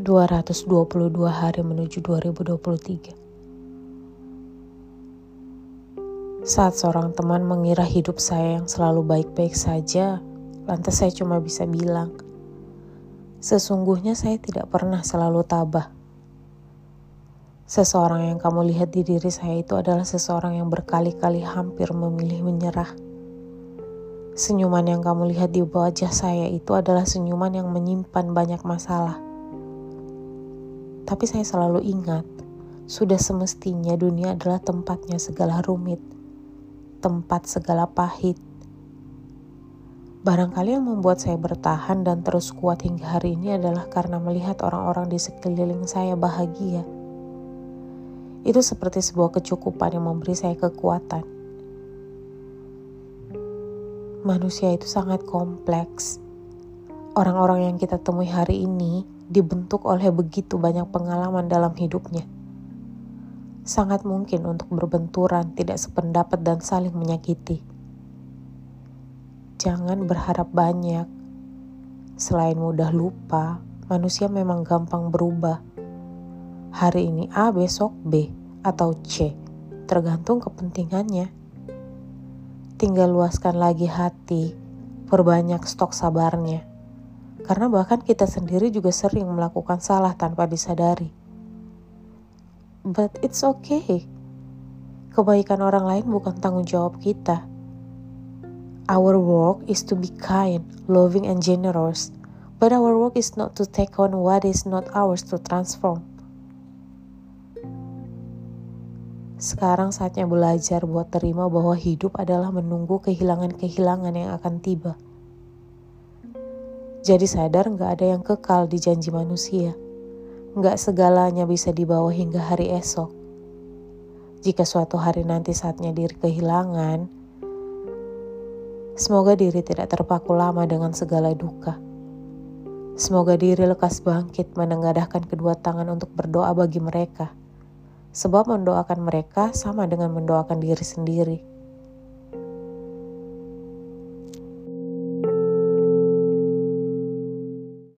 222 hari menuju 2023. Saat seorang teman mengira hidup saya yang selalu baik-baik saja, lantas saya cuma bisa bilang, sesungguhnya saya tidak pernah selalu tabah. Seseorang yang kamu lihat di diri saya itu adalah seseorang yang berkali-kali hampir memilih menyerah Senyuman yang kamu lihat di wajah saya itu adalah senyuman yang menyimpan banyak masalah. Tapi saya selalu ingat, sudah semestinya dunia adalah tempatnya segala rumit, tempat segala pahit. Barangkali yang membuat saya bertahan dan terus kuat hingga hari ini adalah karena melihat orang-orang di sekeliling saya bahagia. Itu seperti sebuah kecukupan yang memberi saya kekuatan manusia itu sangat kompleks. Orang-orang yang kita temui hari ini dibentuk oleh begitu banyak pengalaman dalam hidupnya. Sangat mungkin untuk berbenturan, tidak sependapat, dan saling menyakiti. Jangan berharap banyak. Selain mudah lupa, manusia memang gampang berubah. Hari ini A, besok B, atau C, tergantung kepentingannya. Tinggal luaskan lagi hati, perbanyak stok sabarnya. Karena bahkan kita sendiri juga sering melakukan salah tanpa disadari. But it's okay. Kebaikan orang lain bukan tanggung jawab kita. Our work is to be kind, loving, and generous. But our work is not to take on what is not ours to transform. Sekarang saatnya belajar buat terima bahwa hidup adalah menunggu kehilangan-kehilangan yang akan tiba. Jadi sadar nggak ada yang kekal di janji manusia. Nggak segalanya bisa dibawa hingga hari esok. Jika suatu hari nanti saatnya diri kehilangan, semoga diri tidak terpaku lama dengan segala duka. Semoga diri lekas bangkit menengadahkan kedua tangan untuk berdoa bagi mereka Sebab mendoakan mereka sama dengan mendoakan diri sendiri.